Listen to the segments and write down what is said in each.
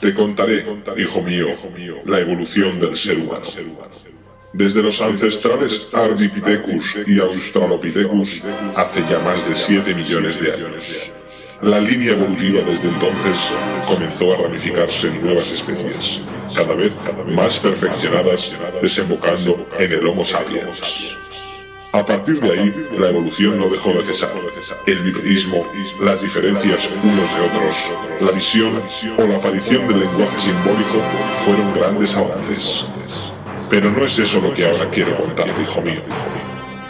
Te contaré, hijo mío, la evolución del ser humano. Desde los ancestrales Ardipithecus y Australopithecus hace ya más de 7 millones de años. La línea evolutiva desde entonces comenzó a ramificarse en nuevas especies, cada vez más perfeccionadas, desembocando en el Homo sapiens. A partir de ahí, la evolución no dejó de cesar. El bipedismo, las diferencias unos de otros, la visión o la aparición del lenguaje simbólico fueron grandes avances. Pero no es eso lo que ahora quiero contarte, hijo mío.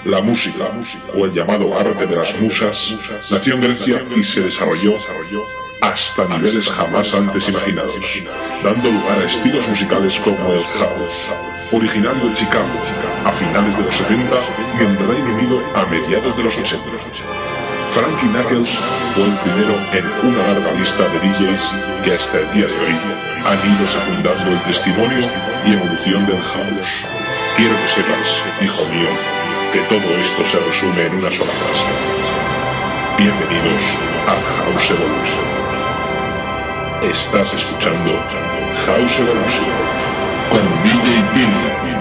La música, o el llamado arte de las musas, nació en Grecia y se desarrolló hasta niveles jamás antes imaginados, dando lugar a estilos musicales como el house, originario de Chicago a finales de los 70 y en Reino Unido a mediados de los 80. Frankie Knuckles fue el primero en una larga lista de DJs que hasta el día de hoy han ido secundando el testimonio y evolución del house. Quiero que sepas, hijo mío, que todo esto se resume en una sola frase. Bienvenidos a House Evolution. Estás escuchando House Evolution con DJ Bill.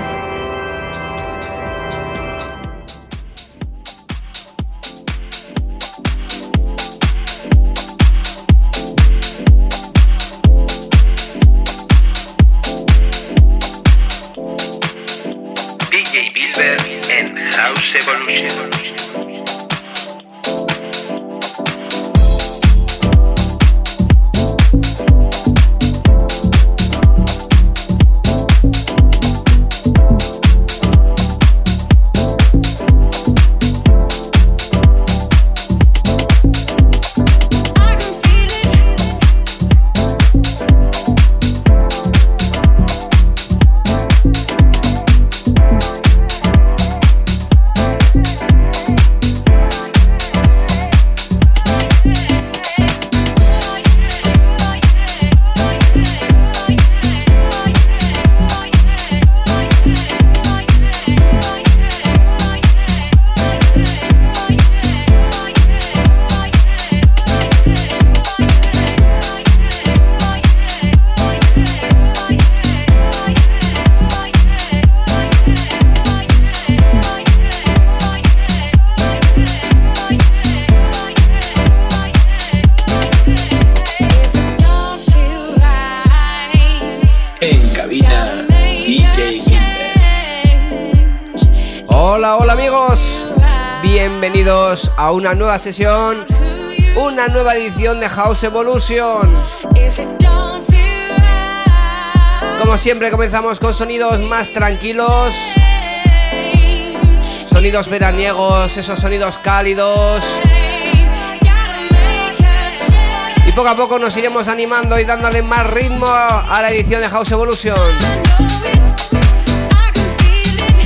Una nueva sesión, una nueva edición de House Evolution. Como siempre comenzamos con sonidos más tranquilos, sonidos veraniegos, esos sonidos cálidos. Y poco a poco nos iremos animando y dándole más ritmo a la edición de House Evolution.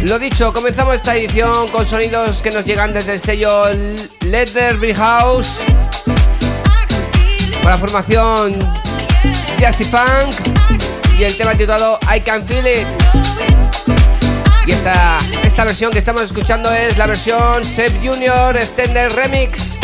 Lo dicho, comenzamos esta edición con sonidos que nos llegan desde el sello House, can feel it. con la formación Jazzy Funk y el tema titulado I Can Feel It. Y esta, esta versión que estamos escuchando es la versión Seb Junior Extended Remix.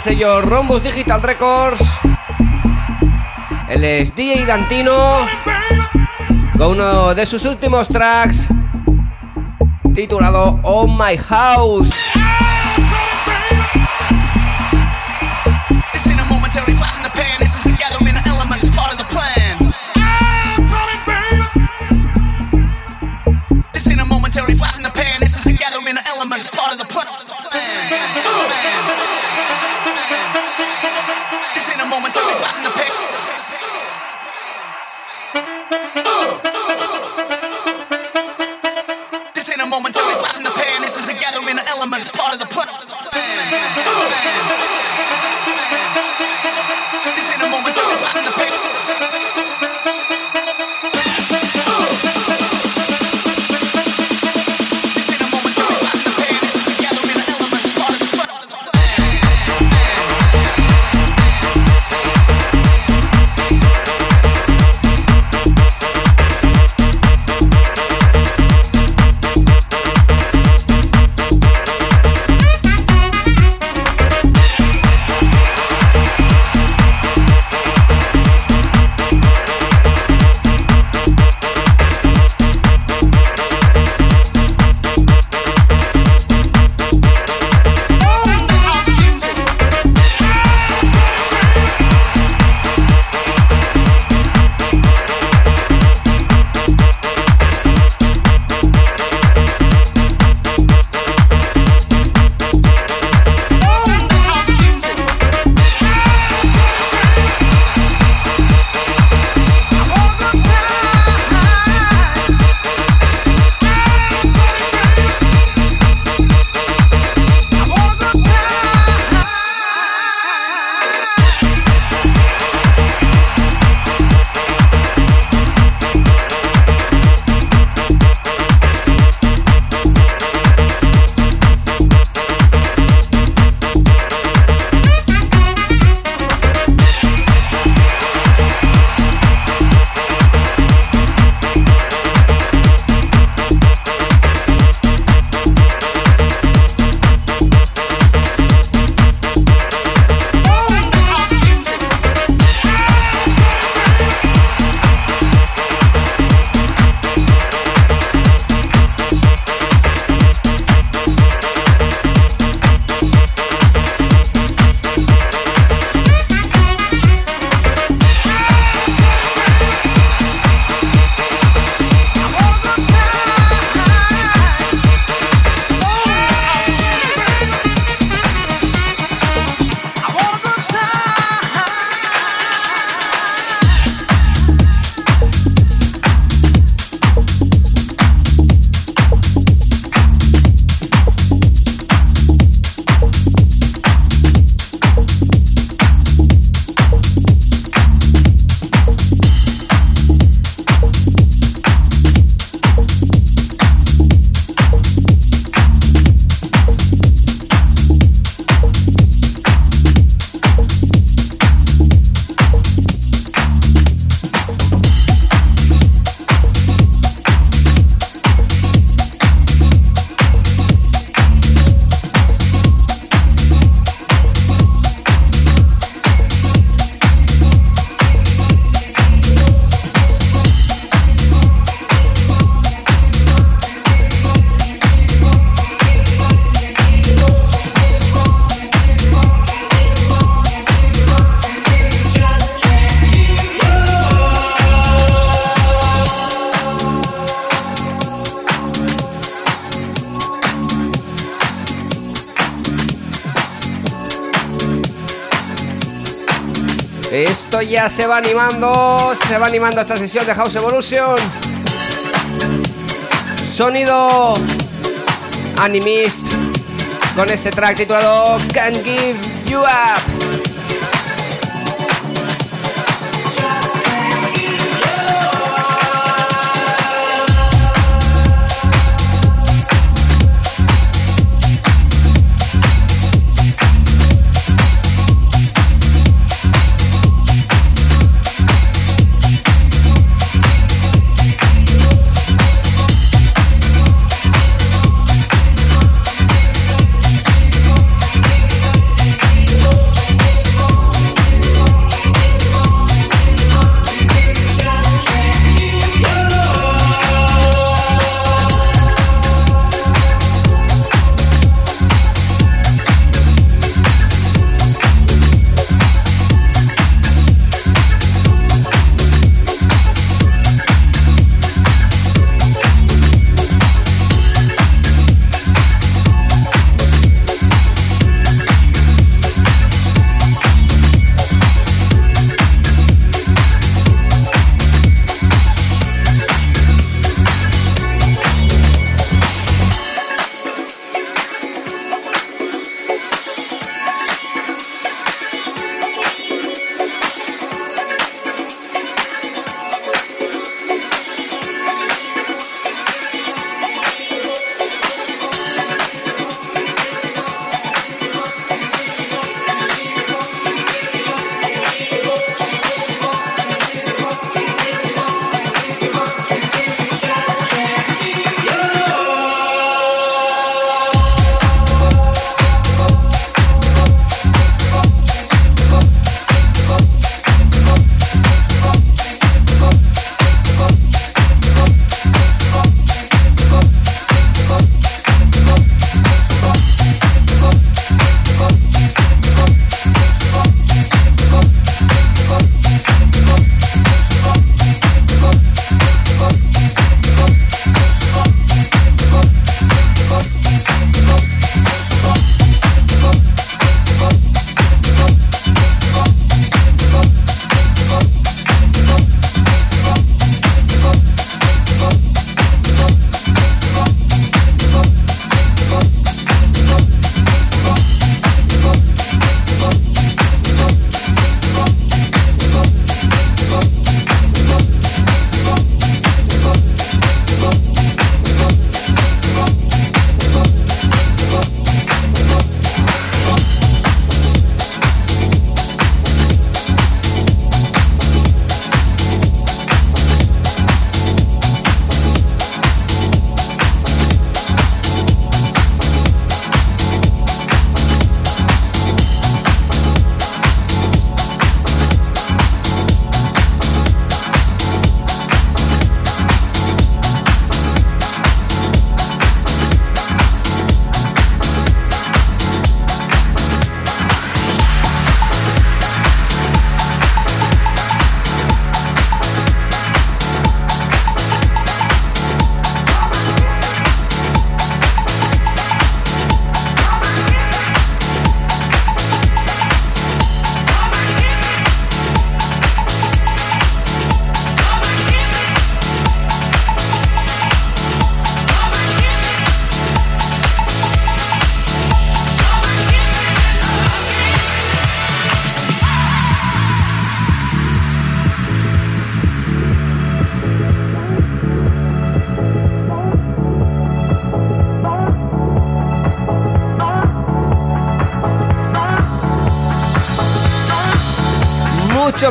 sello Rombus Digital Records. Él es DJ Dantino con uno de sus últimos tracks titulado On My House. se va animando, se va animando esta sesión de House Evolution. Sonido Animist con este track titulado Can't Give You Up.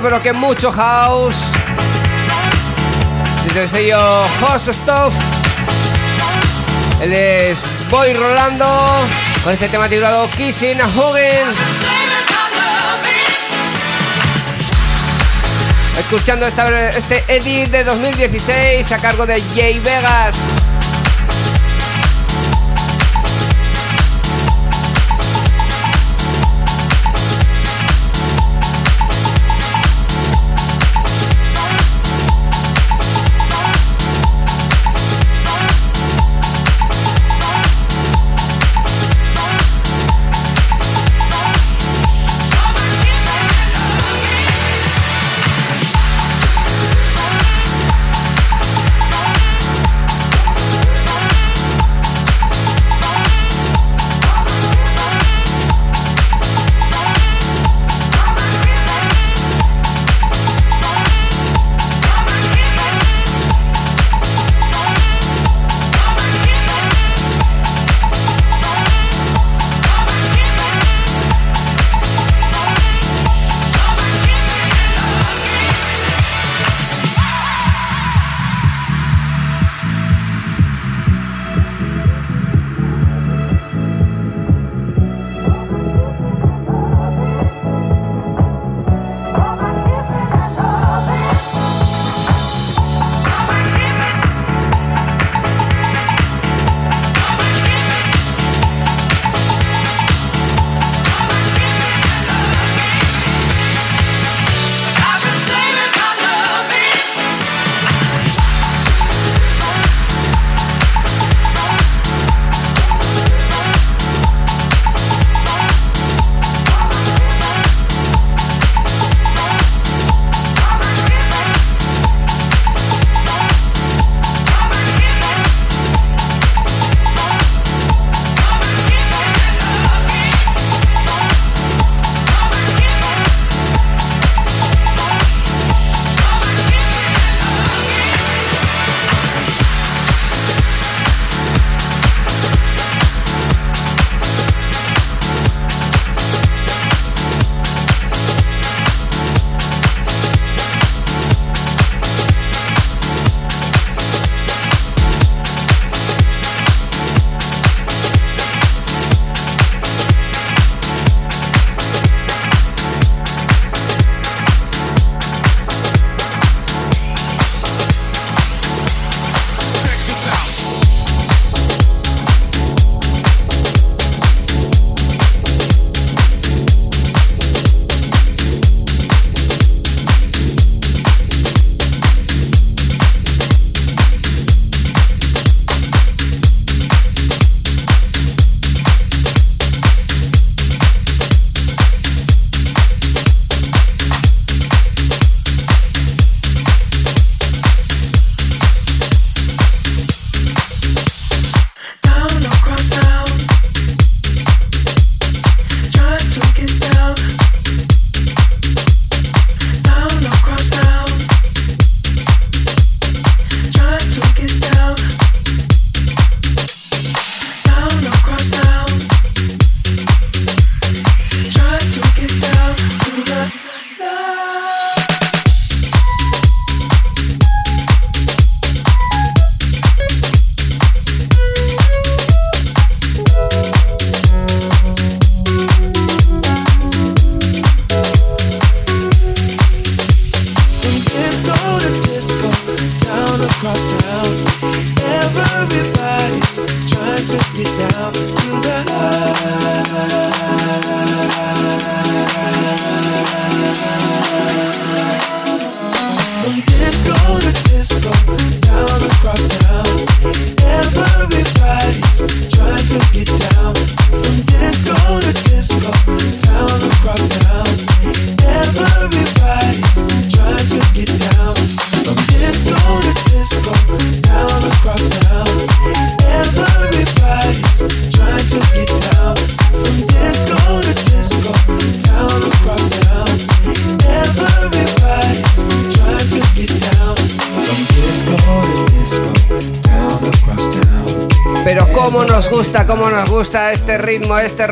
pero que mucho house. Desde el sello Host Stuff. Él es Boy Rolando. Con este tema titulado Kissing a Hogan. Escuchando esta, este edit de 2016 a cargo de Jay Vegas.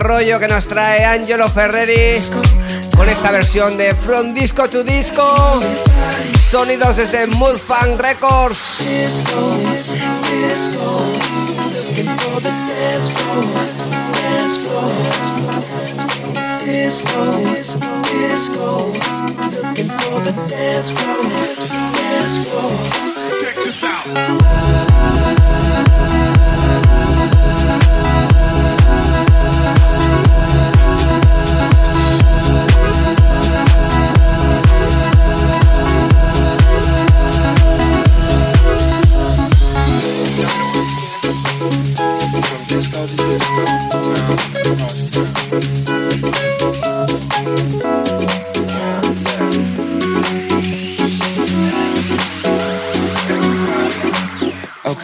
rollo que nos trae Angelo Ferreri con esta versión de From Disco to Disco. Sonidos desde Mood Funk Records. Check this out.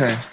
Okay.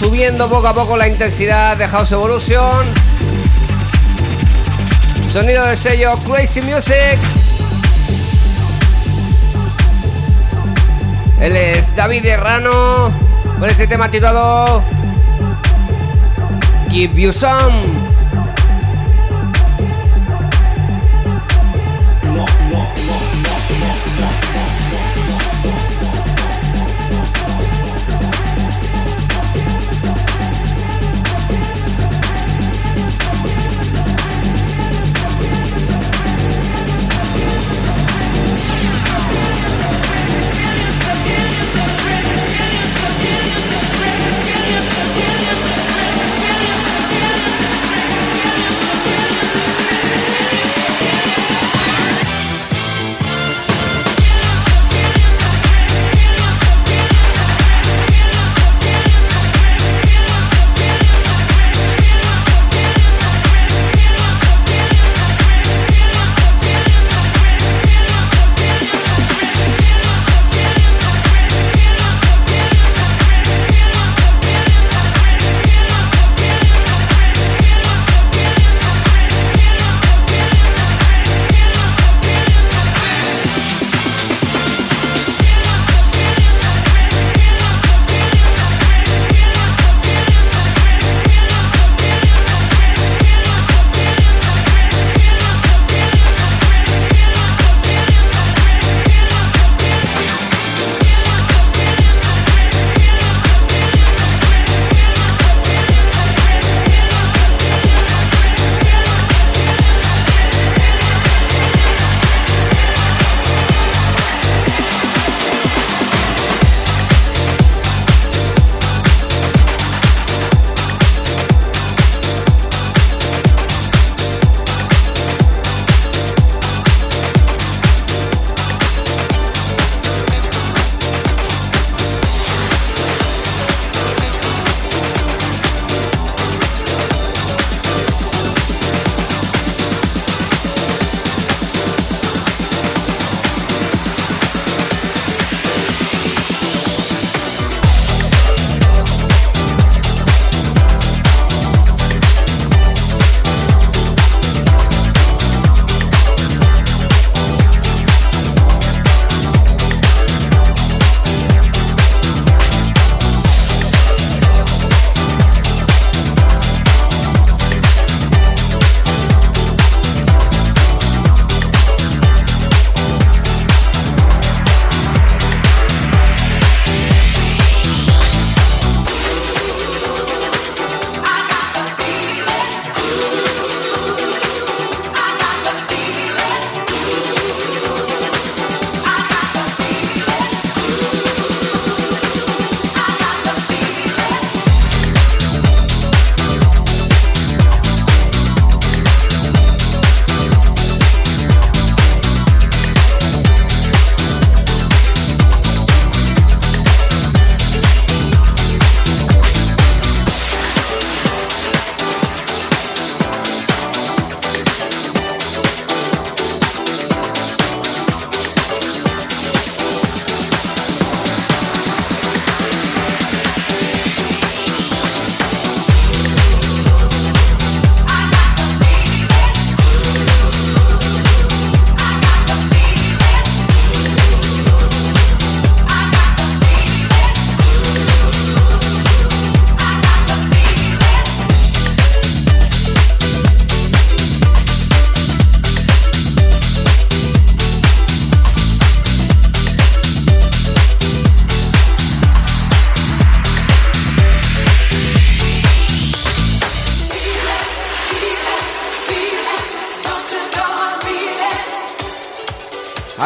Subiendo poco a poco la intensidad de House Evolution. Sonido del sello Crazy Music. Él es David Herrano con este tema titulado Give You Some.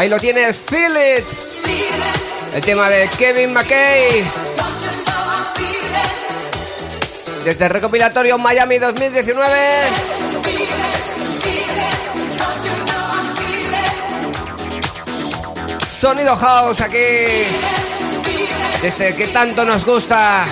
Ahí lo tienes, Feel It. El tema de Kevin McKay. Desde el recopilatorio Miami 2019. Sonido House aquí. Desde que tanto nos gusta.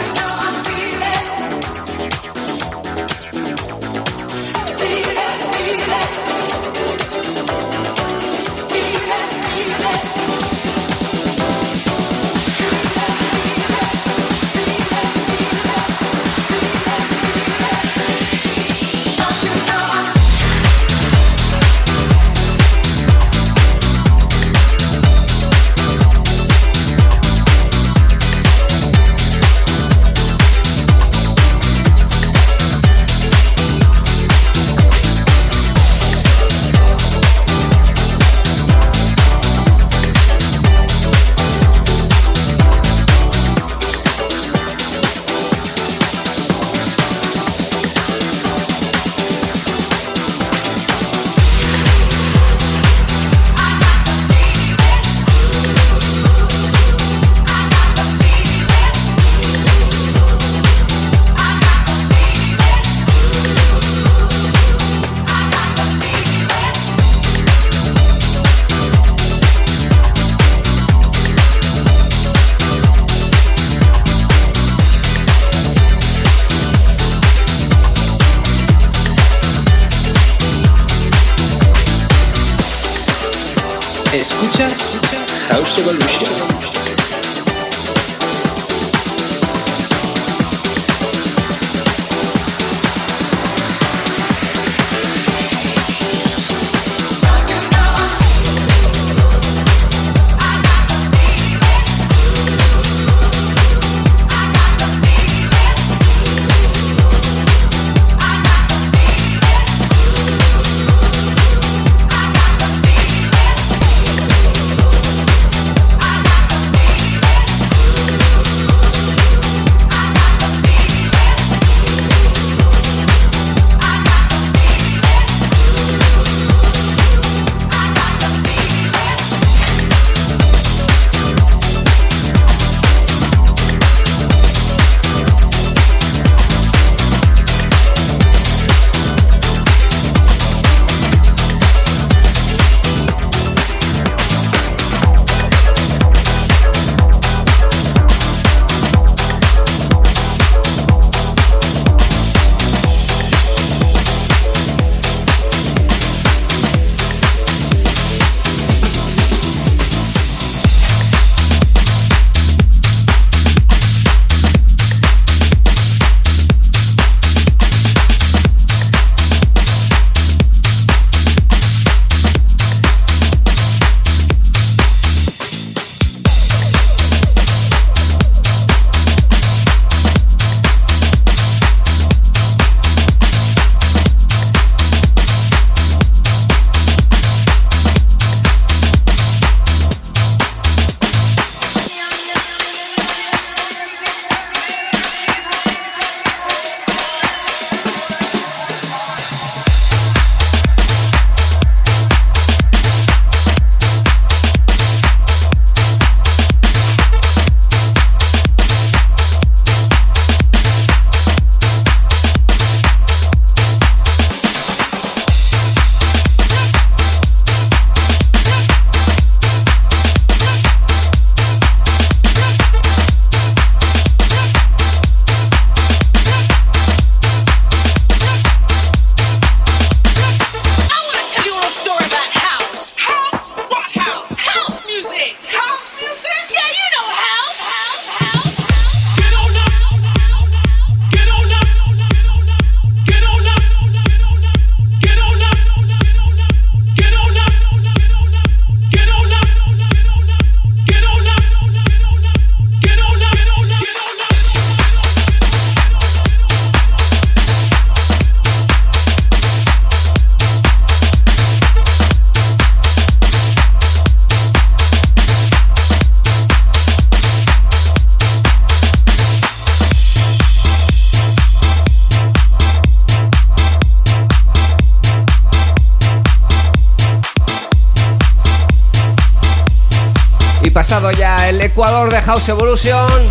Ecuador de House Evolution.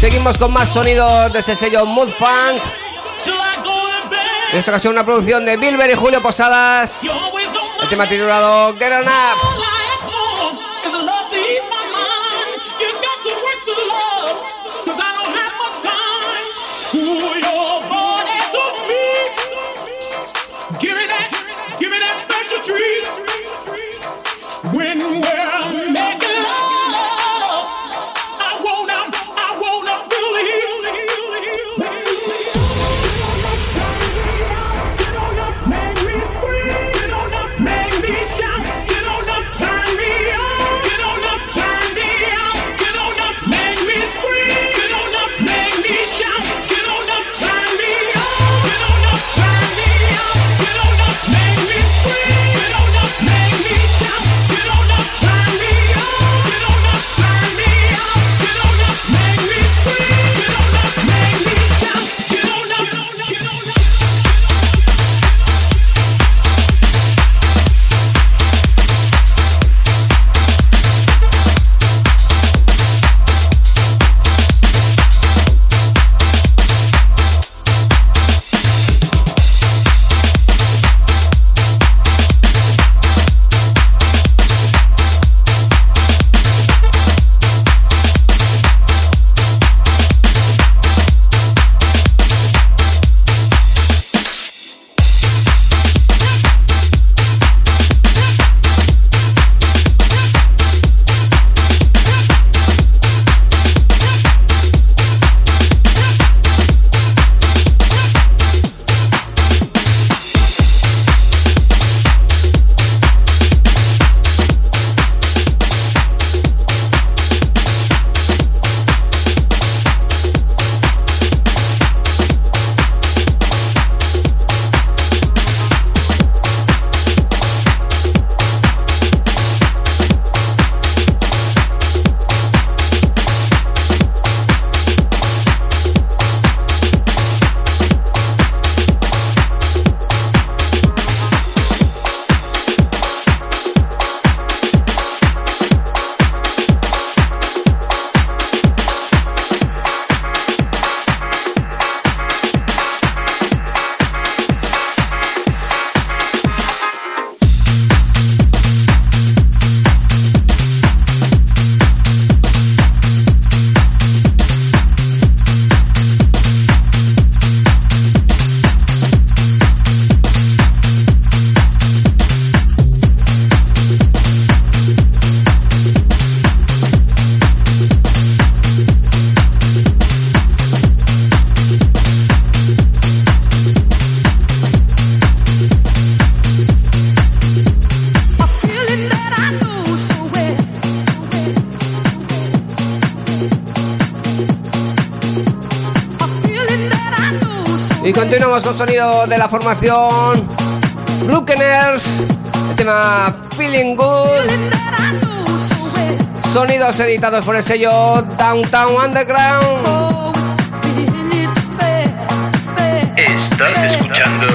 Seguimos con más sonidos de este sello Mood Funk. En esta ocasión una producción de Bilber y Julio Posadas. El tema titulado Get On Up. más con sonido de la formación Brookeners, el tema Feeling Good. Sonidos editados por el sello Downtown Underground. Estás escuchando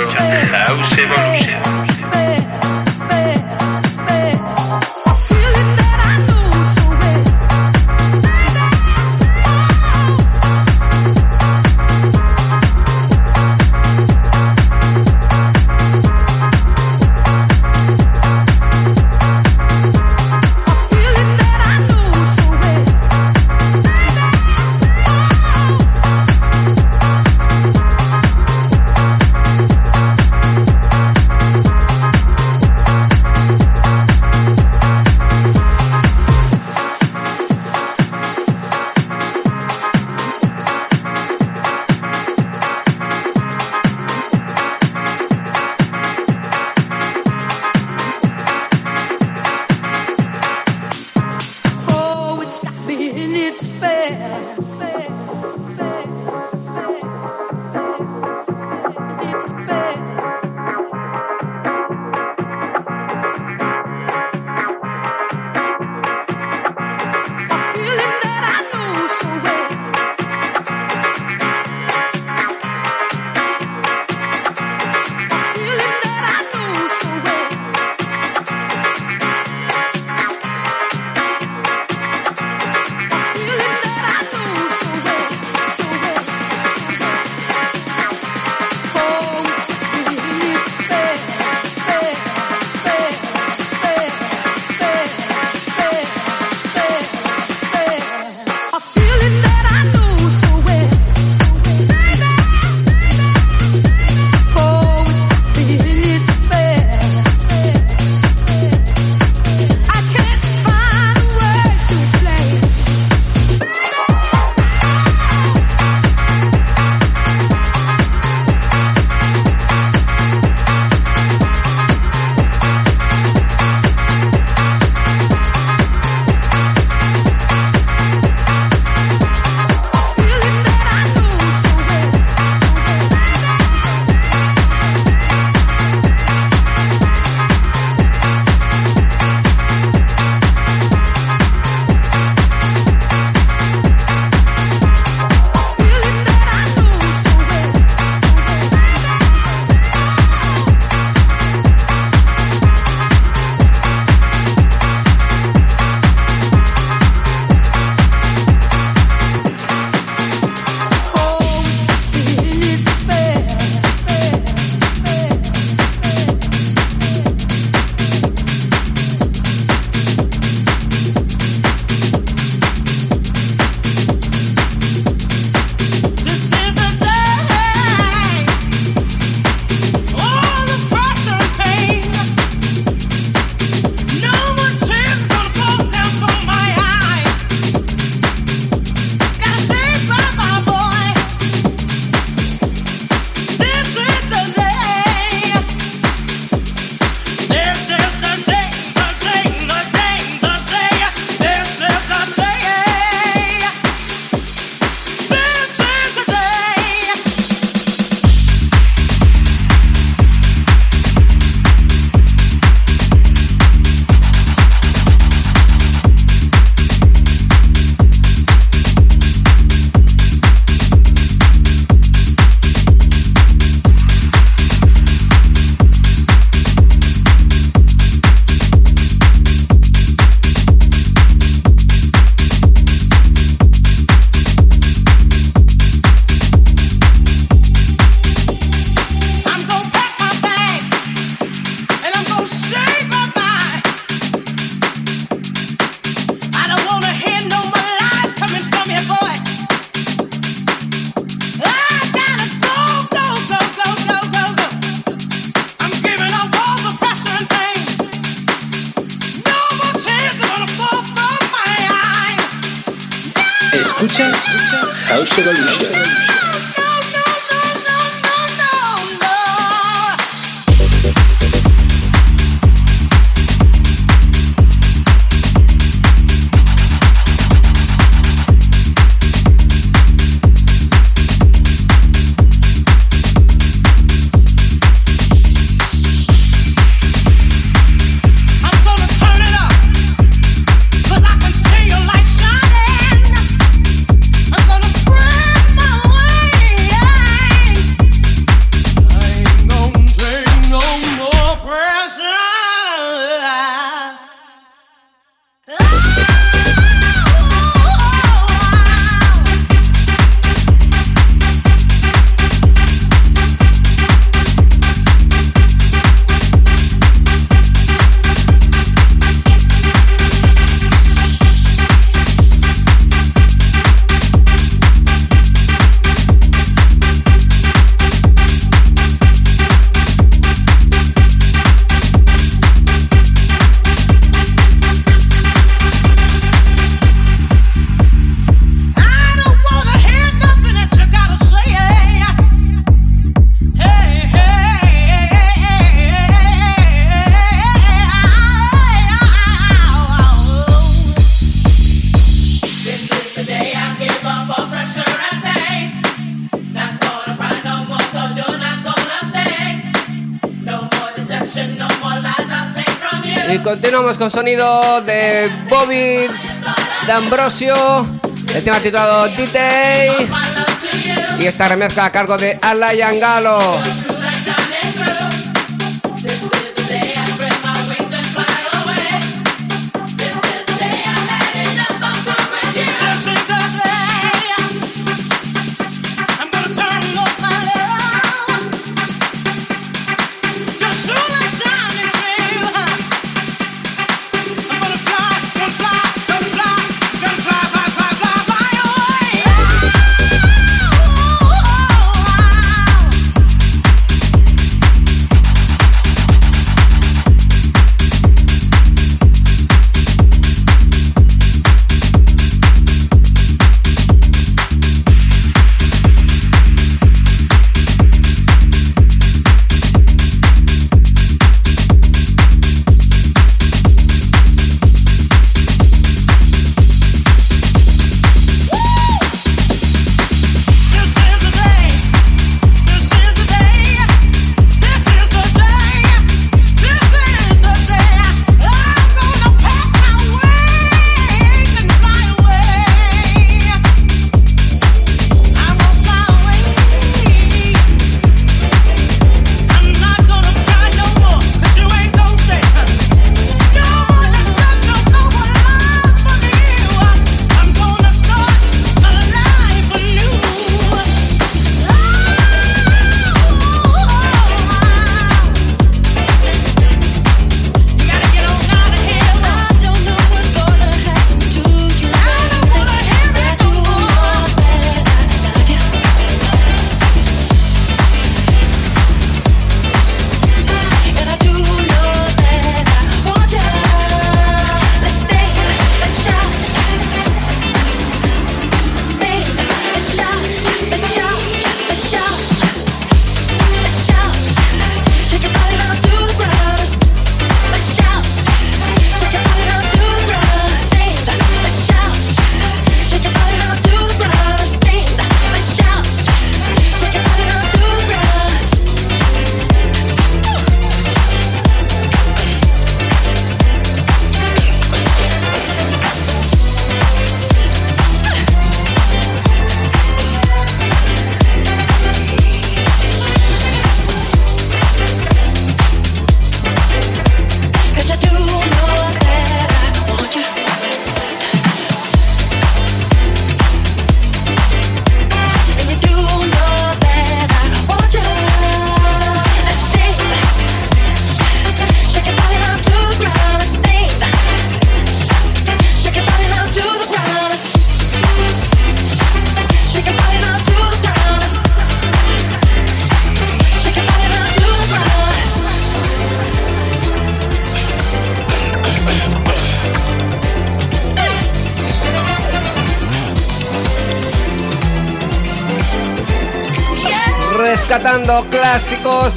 Con sonido de Bobby D'Ambrosio, el tema titulado Detail y esta remezcla a cargo de Alain Galo.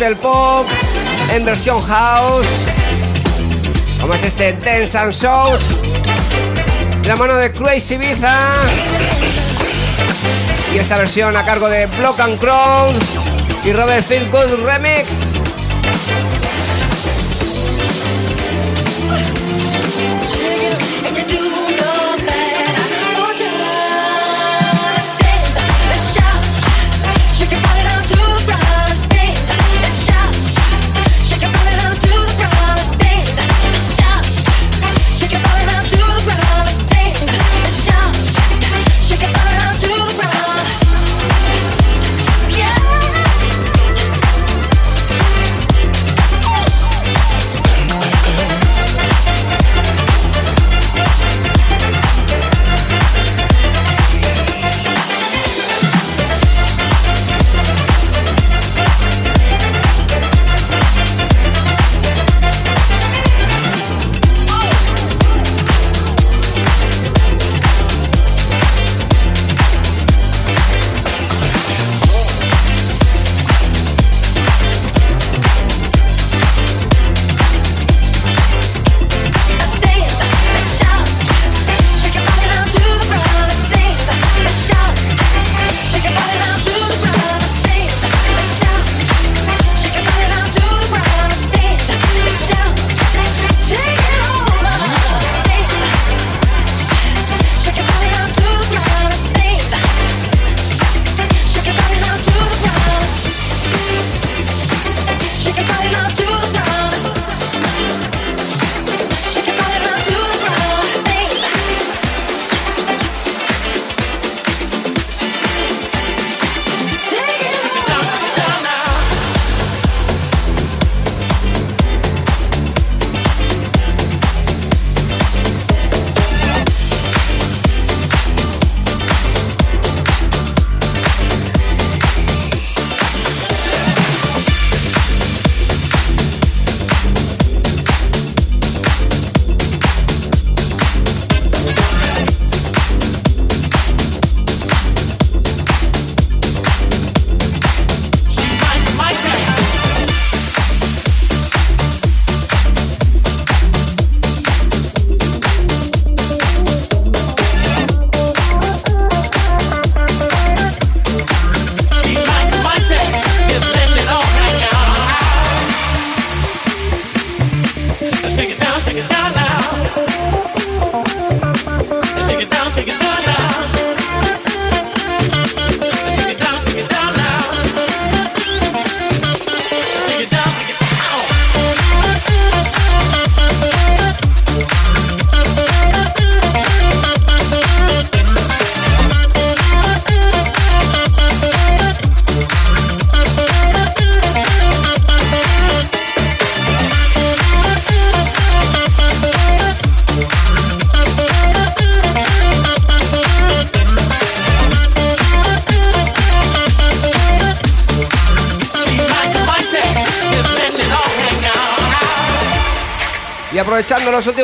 del pop en versión house, como es este Dance and Show, la mano de Crazy Biza y esta versión a cargo de Block and Crown y Robert Feel Good Remix.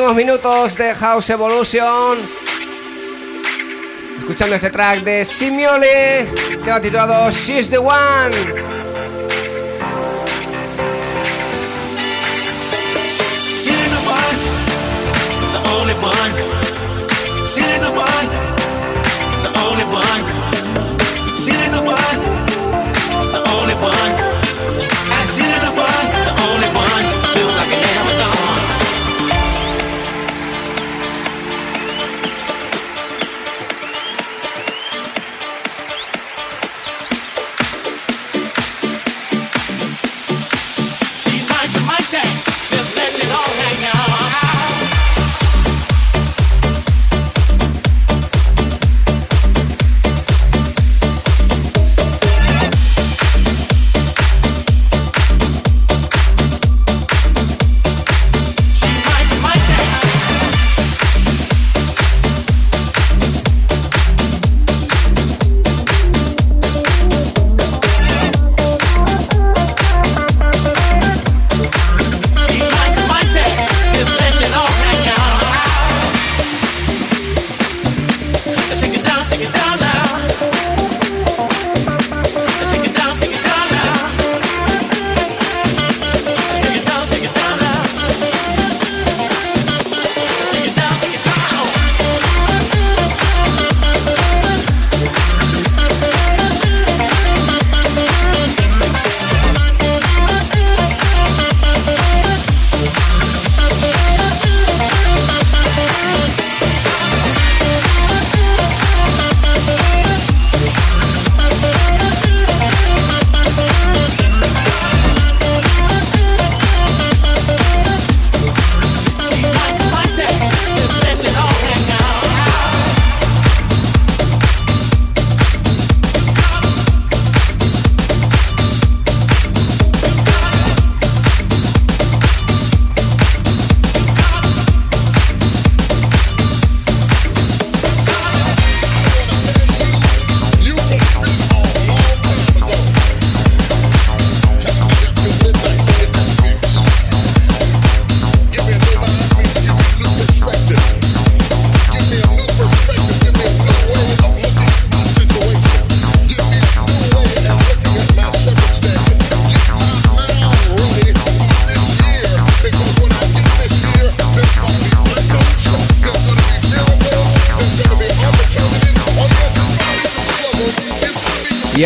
últimos minutos de House Evolution. Escuchando este track de Simiole, tema titulado She's the one.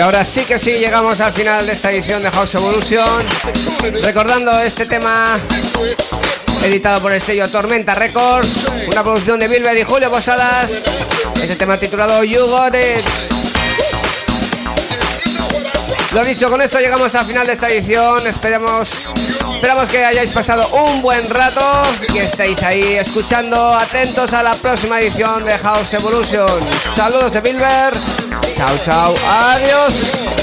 Ahora sí que sí llegamos al final de esta edición de House Evolution. Recordando este tema editado por el sello Tormenta Records, una producción de Bilber y Julio Posadas. Este tema titulado You Got It. Lo dicho, con esto llegamos al final de esta edición. Esperemos, esperamos que hayáis pasado un buen rato y estéis ahí escuchando, atentos a la próxima edición de House Evolution. Saludos de Bilber. Chao, chao. Adiós.